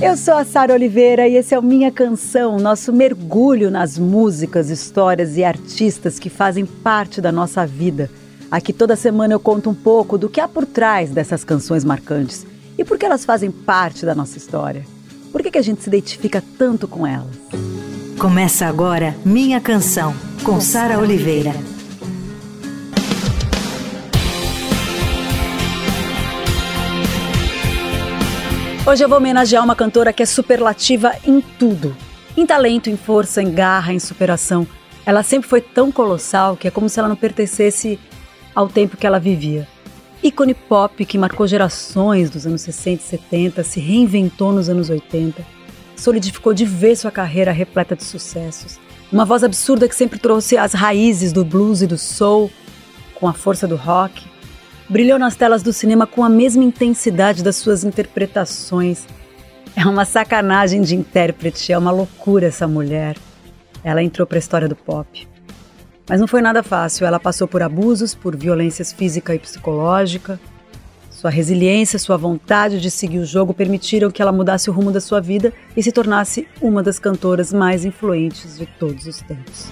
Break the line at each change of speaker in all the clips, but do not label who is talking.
Eu sou a Sara Oliveira e esse é o Minha Canção, nosso mergulho nas músicas, histórias e artistas que fazem parte da nossa vida. Aqui toda semana eu conto um pouco do que há por trás dessas canções marcantes e por que elas fazem parte da nossa história. Por que, que a gente se identifica tanto com elas?
Começa agora Minha Canção, com Sara Oliveira.
Hoje eu vou homenagear uma cantora que é superlativa em tudo. Em talento, em força, em garra, em superação. Ela sempre foi tão colossal que é como se ela não pertencesse ao tempo que ela vivia. Ícone pop que marcou gerações dos anos 60 e 70, se reinventou nos anos 80, solidificou de vez sua carreira repleta de sucessos. Uma voz absurda que sempre trouxe as raízes do blues e do soul, com a força do rock, brilhou nas telas do cinema com a mesma intensidade das suas interpretações. É uma sacanagem de intérprete, é uma loucura essa mulher. Ela entrou para a história do pop. Mas não foi nada fácil. Ela passou por abusos, por violências física e psicológica. Sua resiliência, sua vontade de seguir o jogo permitiram que ela mudasse o rumo da sua vida e se tornasse uma das cantoras mais influentes de todos os tempos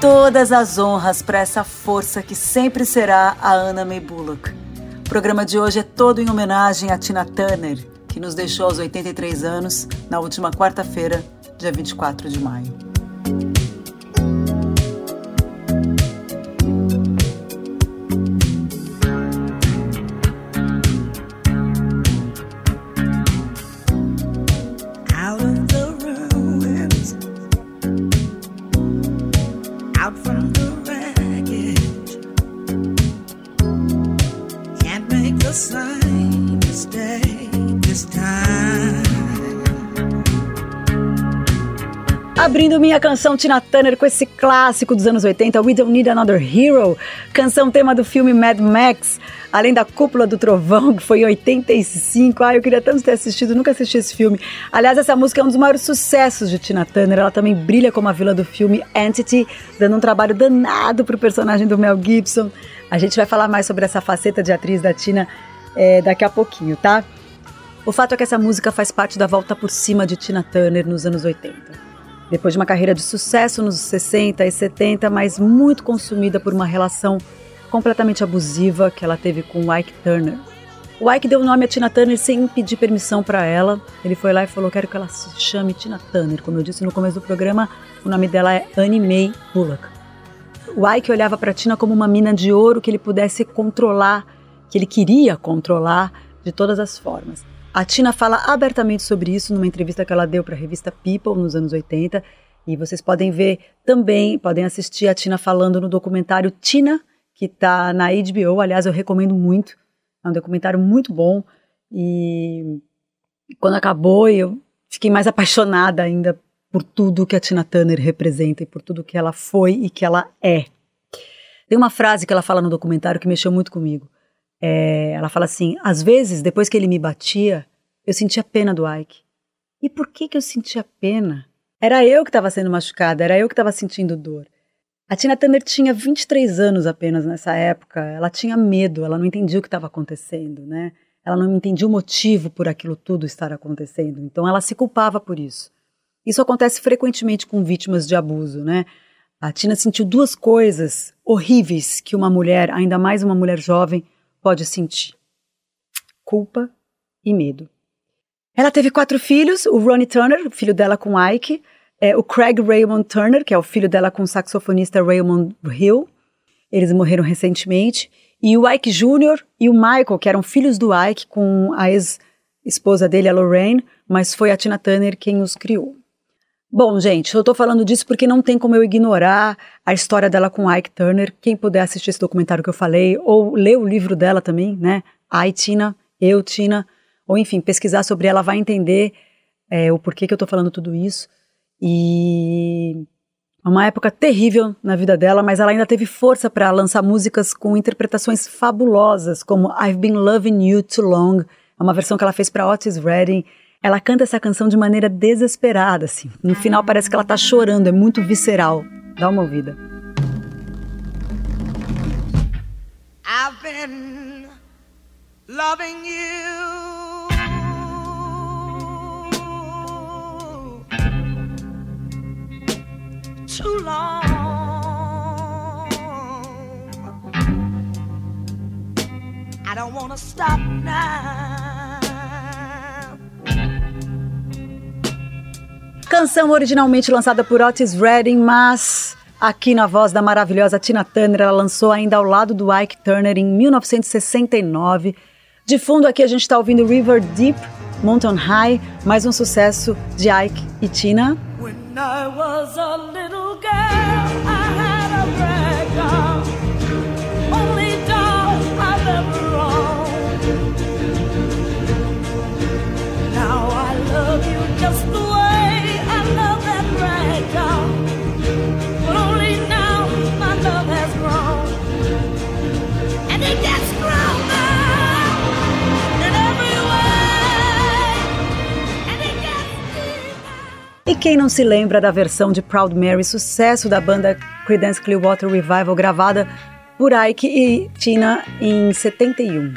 todas as honras para essa força que sempre será a Anna May Bullock. O programa de hoje é todo em homenagem a Tina Turner, que nos deixou aos 83 anos na última quarta-feira, dia 24 de maio. Abrindo minha canção Tina Turner com esse clássico dos anos 80, We Don't Need Another Hero, canção tema do filme Mad Max, além da Cúpula do Trovão, que foi em 85. Ai, eu queria tanto ter assistido, nunca assisti esse filme. Aliás, essa música é um dos maiores sucessos de Tina Turner. Ela também brilha como a vilã do filme Entity, dando um trabalho danado pro personagem do Mel Gibson. A gente vai falar mais sobre essa faceta de atriz da Tina é, daqui a pouquinho, tá? O fato é que essa música faz parte da volta por cima de Tina Turner nos anos 80. Depois de uma carreira de sucesso nos 60 e 70, mas muito consumida por uma relação completamente abusiva que ela teve com o Ike Turner. O Ike deu o nome a Tina Turner sem pedir permissão para ela. Ele foi lá e falou: Quero que ela se chame Tina Turner. Como eu disse no começo do programa, o nome dela é Annie Mae Bullock. O Ike olhava para Tina como uma mina de ouro que ele pudesse controlar, que ele queria controlar de todas as formas. A Tina fala abertamente sobre isso numa entrevista que ela deu para a revista People nos anos 80. E vocês podem ver também, podem assistir a Tina falando no documentário Tina, que está na HBO. Aliás, eu recomendo muito. É um documentário muito bom. E quando acabou, eu fiquei mais apaixonada ainda por tudo que a Tina Turner representa e por tudo que ela foi e que ela é. Tem uma frase que ela fala no documentário que mexeu muito comigo. É, ela fala assim: às vezes, depois que ele me batia, eu sentia pena do Ike. E por que, que eu sentia pena? Era eu que estava sendo machucada, era eu que estava sentindo dor. A Tina Turner tinha 23 anos apenas nessa época. Ela tinha medo, ela não entendia o que estava acontecendo, né? Ela não entendia o motivo por aquilo tudo estar acontecendo. Então ela se culpava por isso. Isso acontece frequentemente com vítimas de abuso, né? A Tina sentiu duas coisas horríveis que uma mulher, ainda mais uma mulher jovem, pode sentir: culpa e medo. Ela teve quatro filhos: o Ronnie Turner, filho dela com Ike, é, o Craig Raymond Turner, que é o filho dela com o saxofonista Raymond Hill. Eles morreram recentemente. E o Ike Jr. e o Michael, que eram filhos do Ike com a ex-esposa dele, a Lorraine, mas foi a Tina Turner quem os criou. Bom, gente, eu tô falando disso porque não tem como eu ignorar a história dela com Ike Turner. Quem puder assistir esse documentário que eu falei, ou ler o livro dela também, né? I, Tina, Eu, Tina, ou enfim, pesquisar sobre ela, vai entender é, o porquê que eu tô falando tudo isso. E é uma época terrível na vida dela, mas ela ainda teve força para lançar músicas com interpretações fabulosas, como I've Been Loving You Too Long, é uma versão que ela fez para Otis Redding. Ela canta essa canção de maneira desesperada, assim. No final parece que ela tá chorando, é muito visceral. Dá uma ouvida. I've been loving you.
Too long. I don't wanna stop now.
Canção originalmente lançada por Otis Redding, mas aqui na voz da maravilhosa Tina Turner, ela lançou ainda ao lado do Ike Turner em 1969. De fundo aqui a gente está ouvindo River Deep, Mountain High, mais um sucesso de Ike e Tina.
When I was a little girl, I
quem não se lembra da versão de Proud Mary, sucesso da banda Creedence Clearwater Revival, gravada por Ike e Tina em 71.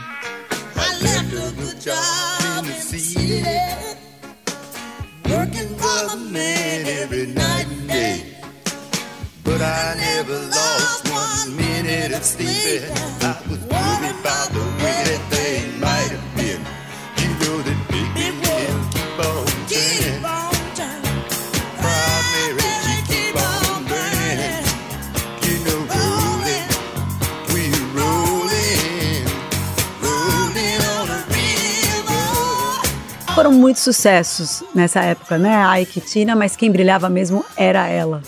I
never lost one minute of. I was worried about
Foram muitos sucessos nessa época, né? Ike e Tina, mas quem brilhava mesmo era ela.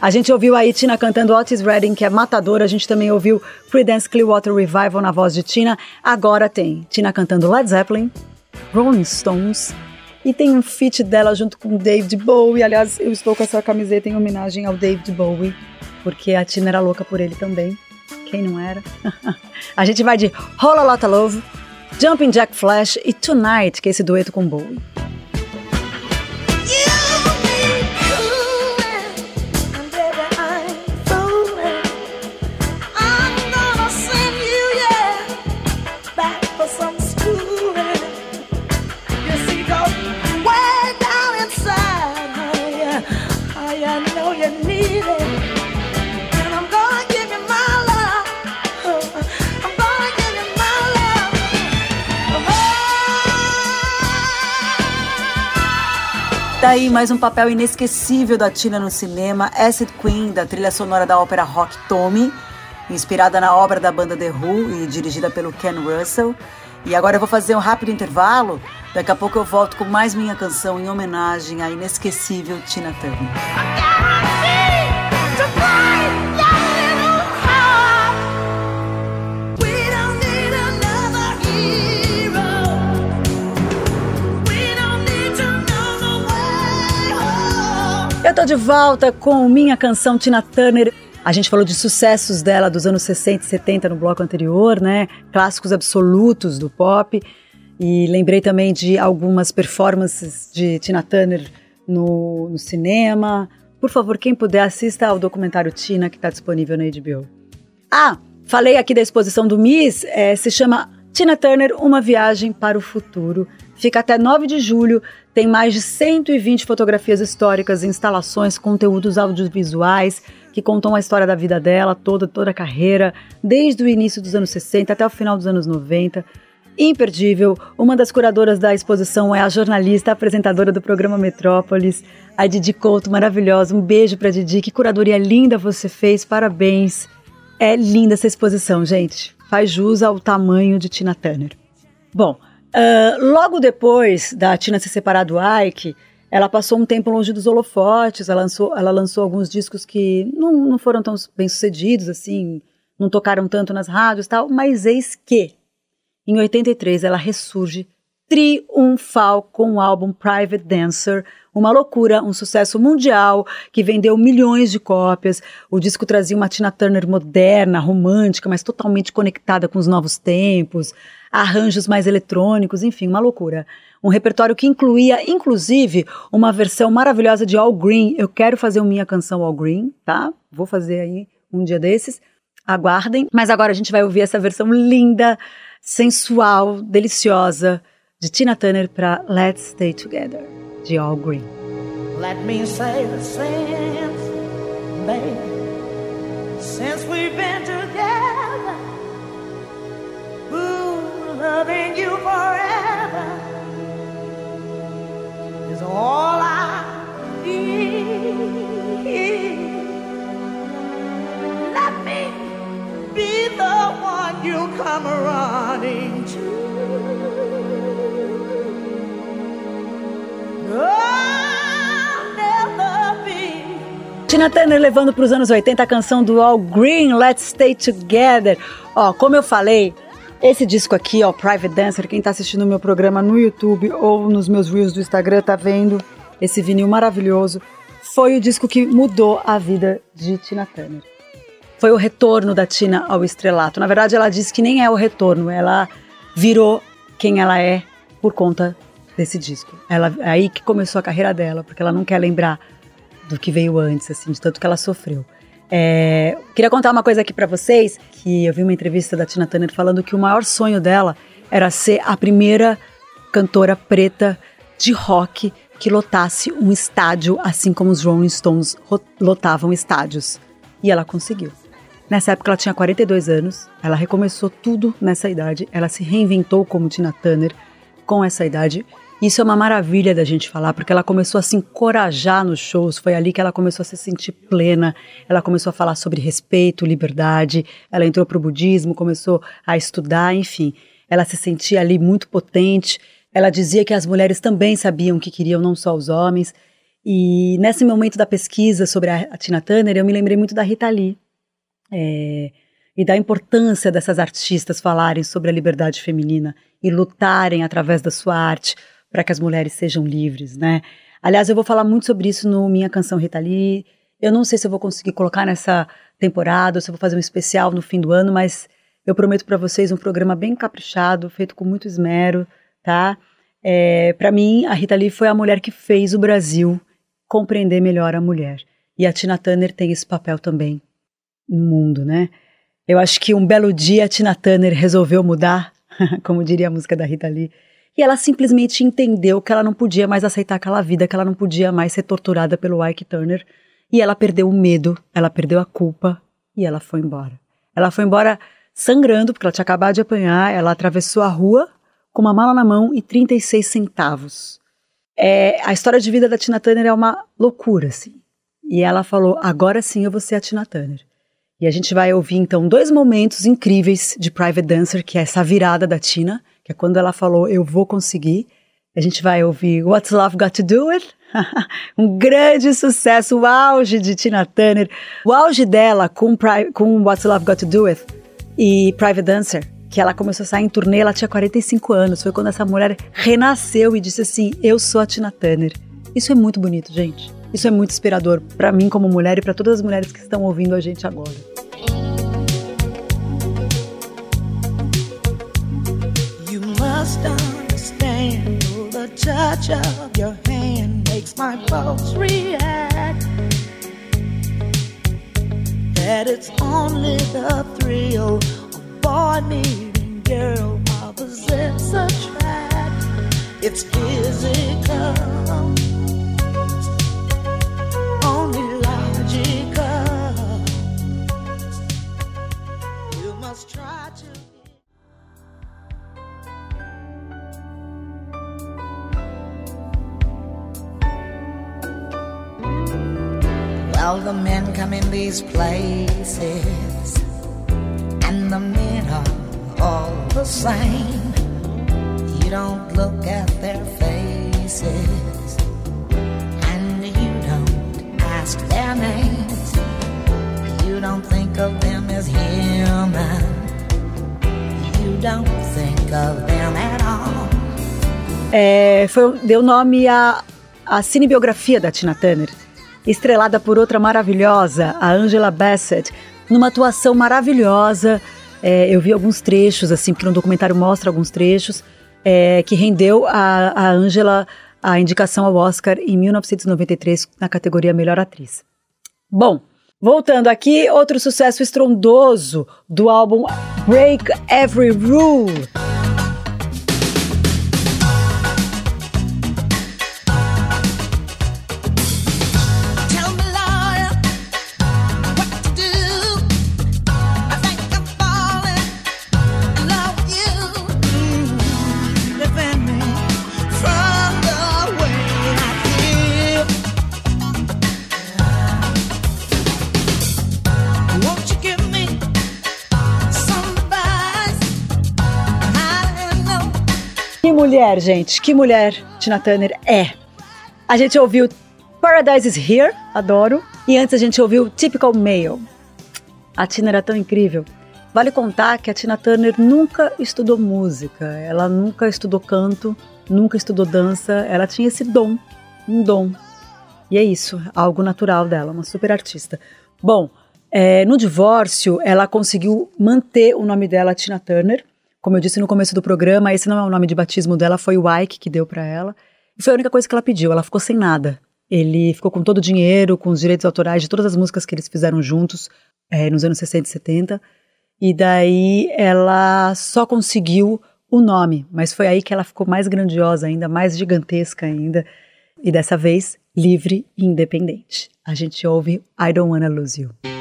A gente ouviu aí Tina cantando Otis Redding, que é matadora. A gente também ouviu Creedence Clearwater Revival na voz de Tina. Agora tem Tina cantando Led Zeppelin, Rolling Stones. E tem um feat dela junto com David Bowie. Aliás, eu estou com essa camiseta em homenagem ao David Bowie, porque a Tina era louca por ele também. Quem não era? a gente vai de Roll a Lotta Love, Jumping Jack Flash e Tonight, que é esse dueto com Bowie. Daí mais um papel inesquecível da Tina no cinema, Acid Queen, da trilha sonora da ópera rock Tommy, inspirada na obra da banda The Who e dirigida pelo Ken Russell. E agora eu vou fazer um rápido intervalo, daqui a pouco eu volto com mais minha canção em homenagem à inesquecível Tina Turner. Eu tô de volta com minha canção Tina Turner. A gente falou de sucessos dela dos anos 60 e 70 no bloco anterior, né? Clássicos absolutos do pop. E lembrei também de algumas performances de Tina Turner no, no cinema. Por favor, quem puder, assista ao documentário Tina, que está disponível na HBO. Ah, falei aqui da exposição do Miss, é, se chama Tina Turner, Uma Viagem para o Futuro. Fica até 9 de julho, tem mais de 120 fotografias históricas, instalações, conteúdos audiovisuais que contam a história da vida dela, toda, toda a carreira, desde o início dos anos 60 até o final dos anos 90. Imperdível, uma das curadoras da exposição é a jornalista, apresentadora do programa Metrópolis, a Didi Couto, maravilhosa. Um beijo pra Didi, que curadoria linda você fez, parabéns. É linda essa exposição, gente. Faz jus ao tamanho de Tina Turner. Bom, ah, logo depois da Tina se separar do Ike, ela passou um tempo longe dos holofotes, ela lançou, ela lançou alguns discos que não, não foram tão bem sucedidos, assim, não tocaram tanto nas rádios e tal, mas eis que, em 83, ela ressurge triunfal com o álbum Private Dancer, uma loucura, um sucesso mundial que vendeu milhões de cópias. O disco trazia uma Tina Turner moderna, romântica, mas totalmente conectada com os novos tempos, arranjos mais eletrônicos, enfim, uma loucura. Um repertório que incluía, inclusive, uma versão maravilhosa de All Green. Eu quero fazer minha canção All Green, tá? Vou fazer aí um dia desses. Aguardem. Mas agora a gente vai ouvir essa versão linda, sensual, deliciosa de Tina Turner para Let's Stay Together, de All Green.
Let me say the same baby. Since we've been together, ooh, loving you forever is all I need. Let me be the one you come running to.
Tina Turner levando para os anos 80 a canção do All Green, Let's Stay Together. Ó, como eu falei, esse disco aqui, ó, Private Dancer, quem tá assistindo o meu programa no YouTube ou nos meus reels do Instagram tá vendo esse vinil maravilhoso. Foi o disco que mudou a vida de Tina Turner. Foi o retorno da Tina ao estrelato. Na verdade, ela disse que nem é o retorno, ela virou quem ela é por conta desse disco. Ela é aí que começou a carreira dela, porque ela não quer lembrar do que veio antes, assim, de tanto que ela sofreu. É, queria contar uma coisa aqui pra vocês, que eu vi uma entrevista da Tina Turner falando que o maior sonho dela era ser a primeira cantora preta de rock que lotasse um estádio, assim como os Rolling Stones lotavam estádios. E ela conseguiu. Nessa época ela tinha 42 anos, ela recomeçou tudo nessa idade, ela se reinventou como Tina Turner com essa idade. Isso é uma maravilha da gente falar, porque ela começou a se encorajar nos shows, foi ali que ela começou a se sentir plena, ela começou a falar sobre respeito, liberdade, ela entrou para o budismo, começou a estudar, enfim. Ela se sentia ali muito potente, ela dizia que as mulheres também sabiam o que queriam, não só os homens. E nesse momento da pesquisa sobre a, Tina Turner, eu me lembrei muito da Rita Lee. É, e da importância dessas artistas falarem sobre a liberdade feminina e lutarem através da sua arte para que as mulheres sejam livres, né? Aliás, eu vou falar muito sobre isso no Minha Canção Rita Lee. Eu não sei se eu vou conseguir colocar nessa temporada ou se eu vou fazer um especial no fim do ano, mas eu prometo para vocês um programa bem caprichado, feito com muito esmero, tá? É, para mim, a Rita Lee foi a mulher que fez o Brasil compreender melhor a mulher. E a Tina Turner tem esse papel também no mundo, né? Eu acho que um belo dia a Tina Turner resolveu mudar, como diria a música da Rita Lee, e ela simplesmente entendeu que ela não podia mais aceitar aquela vida, que ela não podia mais ser torturada pelo Ike Turner, e ela perdeu o medo, ela perdeu a culpa e ela foi embora. Ela foi embora sangrando, porque ela tinha acabado de apanhar, ela atravessou a rua com uma mala na mão e 36 centavos. É, a história de vida da Tina Turner é uma loucura, assim. E ela falou: agora sim eu vou ser a Tina Turner. E a gente vai ouvir então dois momentos incríveis de Private Dancer, que é essa virada da Tina, que é quando ela falou eu vou conseguir. A gente vai ouvir What's Love Got to Do With? um grande sucesso, o auge de Tina Turner, o auge dela com, com What's Love Got to Do With e Private Dancer, que ela começou a sair em turnê, ela tinha 45 anos, foi quando essa mulher renasceu e disse assim, eu sou a Tina Turner. Isso é muito bonito, gente. Isso é muito inspirador para mim como mulher e para todas as mulheres que estão ouvindo a gente agora.
Must understand the touch of your hand makes my pulse react. That it's only the thrill of boy meeting girl opposites attract. It's physical, men come in these places, and the men are all the same. You don't look at their faces, and you don't ask their names. You don't think of them as human. You don't think of them at all.
É, foi- deu nome à, à cinebiografia da Tina Turner, estrelada por outra maravilhosa, a Angela Bassett, numa atuação maravilhosa. É, eu vi alguns trechos, assim, porque no documentário mostra alguns trechos, é, que rendeu a, a Angela a indicação ao Oscar em 1993 na categoria Melhor Atriz. Bom, voltando aqui, outro sucesso estrondoso do álbum Break Every Rule. Mulher, gente, que mulher Tina Turner é. A gente ouviu Paradise is Here, adoro. E antes a gente ouviu Typical Male. A Tina era tão incrível. Vale contar que a Tina Turner nunca estudou música, ela nunca estudou canto, nunca estudou dança, ela tinha esse dom, um dom. E é isso, algo natural dela, uma super artista. Bom, é, no divórcio, ela conseguiu manter o nome dela, Tina Turner. Como eu disse no começo do programa, esse não é o nome de batismo dela, foi o Ike que deu para ela. E foi a única coisa que ela pediu, ela ficou sem nada. Ele ficou com todo o dinheiro, com os direitos autorais de todas as músicas que eles fizeram juntos é, nos anos 60 e 70. E daí ela só conseguiu o nome, mas foi aí que ela ficou mais grandiosa ainda, mais gigantesca ainda. E dessa vez, livre e independente. A gente ouve I Don't Wanna Lose You.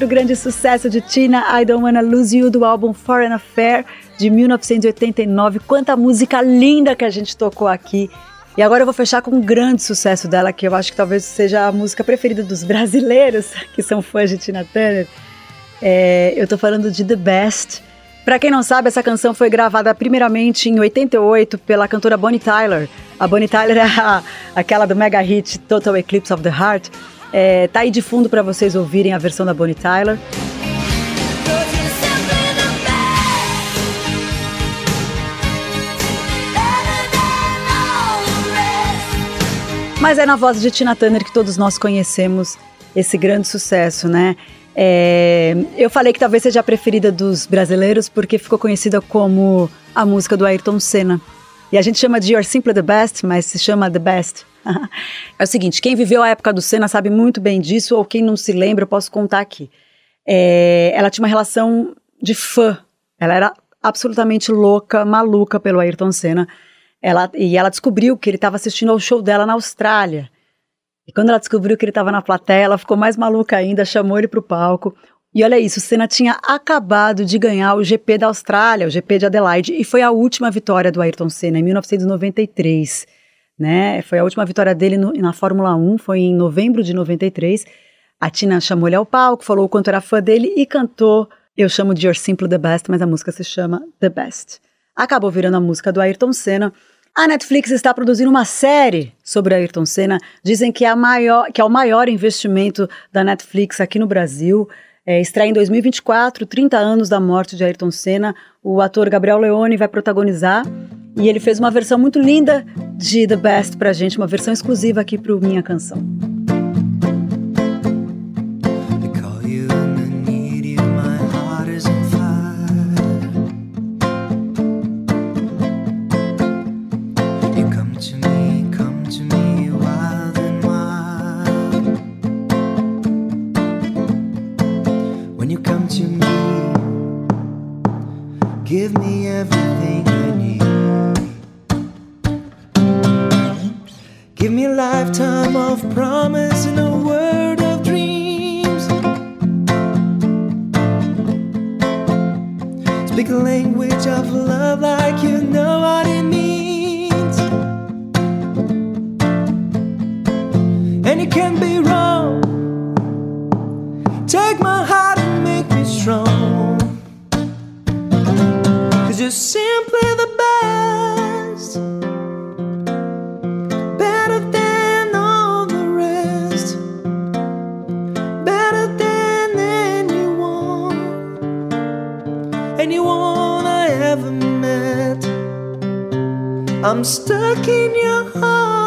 Outro grande sucesso de Tina, I Don't Wanna Lose You, do álbum Foreign Affair, de 1989. Quanta música linda que a gente tocou aqui. E agora eu vou fechar com um grande sucesso dela, que eu acho que talvez seja a música preferida dos brasileiros, que são fãs de Tina Turner. É, eu tô falando de The Best. Pra quem não sabe, essa canção foi gravada primeiramente em 88 pela cantora Bonnie Tyler. A Bonnie Tyler é a- aquela do mega hit Total Eclipse of the Heart. É, tá aí de fundo pra vocês ouvirem a versão da Bonnie Tyler. Mas é na voz de Tina Turner que todos nós conhecemos esse grande sucesso, né? É, eu falei que talvez seja a preferida dos brasileiros porque ficou conhecida como a música do Ayrton Senna. E a gente chama de You're Simply the Best, mas se chama The Best. é o seguinte, quem viveu a época do Senna sabe muito bem disso, ou quem não se lembra, eu posso contar aqui. É, ela tinha uma relação de fã. Ela era absolutamente louca, maluca pelo Ayrton Senna. Ela, e ela descobriu que ele estava assistindo ao show dela na Austrália. E quando ela descobriu que ele estava na plateia, ela ficou mais maluca ainda, chamou ele para o palco. E olha isso, o Senna tinha acabado de ganhar o GP da Austrália, o GP de Adelaide, e foi a última vitória do Ayrton Senna, em 1993. Né? Foi a última vitória dele no- na Fórmula 1, foi em novembro de 93. A Tina chamou ele ao palco, falou o quanto era fã dele e cantou. Eu chamo de You're Simple the Best, mas a música se chama The Best. Acabou virando a música do Ayrton Senna. A Netflix está produzindo uma série sobre Ayrton Senna. Dizem que é, maior, que é o maior investimento da Netflix aqui no Brasil. É, estreia em 2024, 30 anos da morte de Ayrton Senna. O ator Gabriel Leone vai protagonizar. E ele fez uma versão muito linda de The Best pra gente, uma versão exclusiva aqui pro Minha Canção.
I'm stuck in your heart.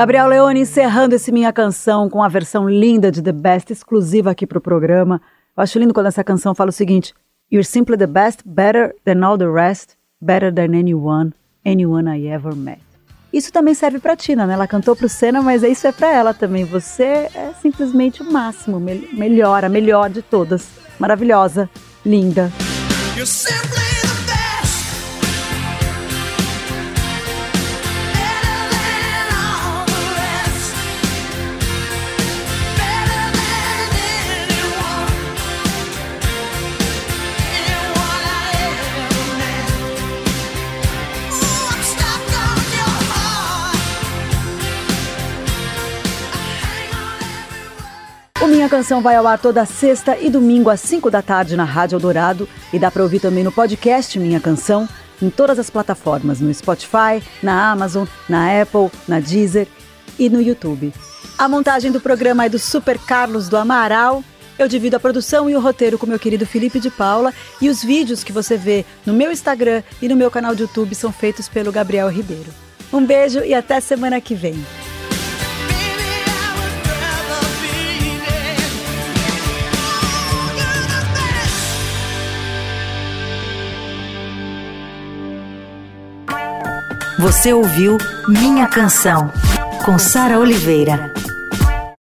Gabriel Leone encerrando esse Minha Canção com a versão linda de The Best, exclusiva aqui pro programa. Eu acho lindo quando essa canção fala o seguinte: You're simply the best, better than all the rest, better than anyone, anyone I ever met. Isso também serve pra Tina, né? Ela cantou pro Senna, mas isso é pra ela também. Você é simplesmente o máximo, me melhor, a melhor de todas. Maravilhosa, linda.
You're simply
Canção vai ao ar toda sexta e domingo às 5 da tarde na Rádio Eldorado e dá para ouvir também no podcast Minha Canção, em todas as plataformas, no Spotify, na Amazon, na Apple, na Deezer e no YouTube. A montagem do programa é do Super Carlos do Amaral. Eu divido a produção e o roteiro com meu querido Felipe de Paula e os vídeos que você vê no meu Instagram e no meu canal de YouTube são feitos pelo Gabriel Ribeiro. Um beijo e até semana que vem.
Você ouviu Minha Canção, com Sara Oliveira.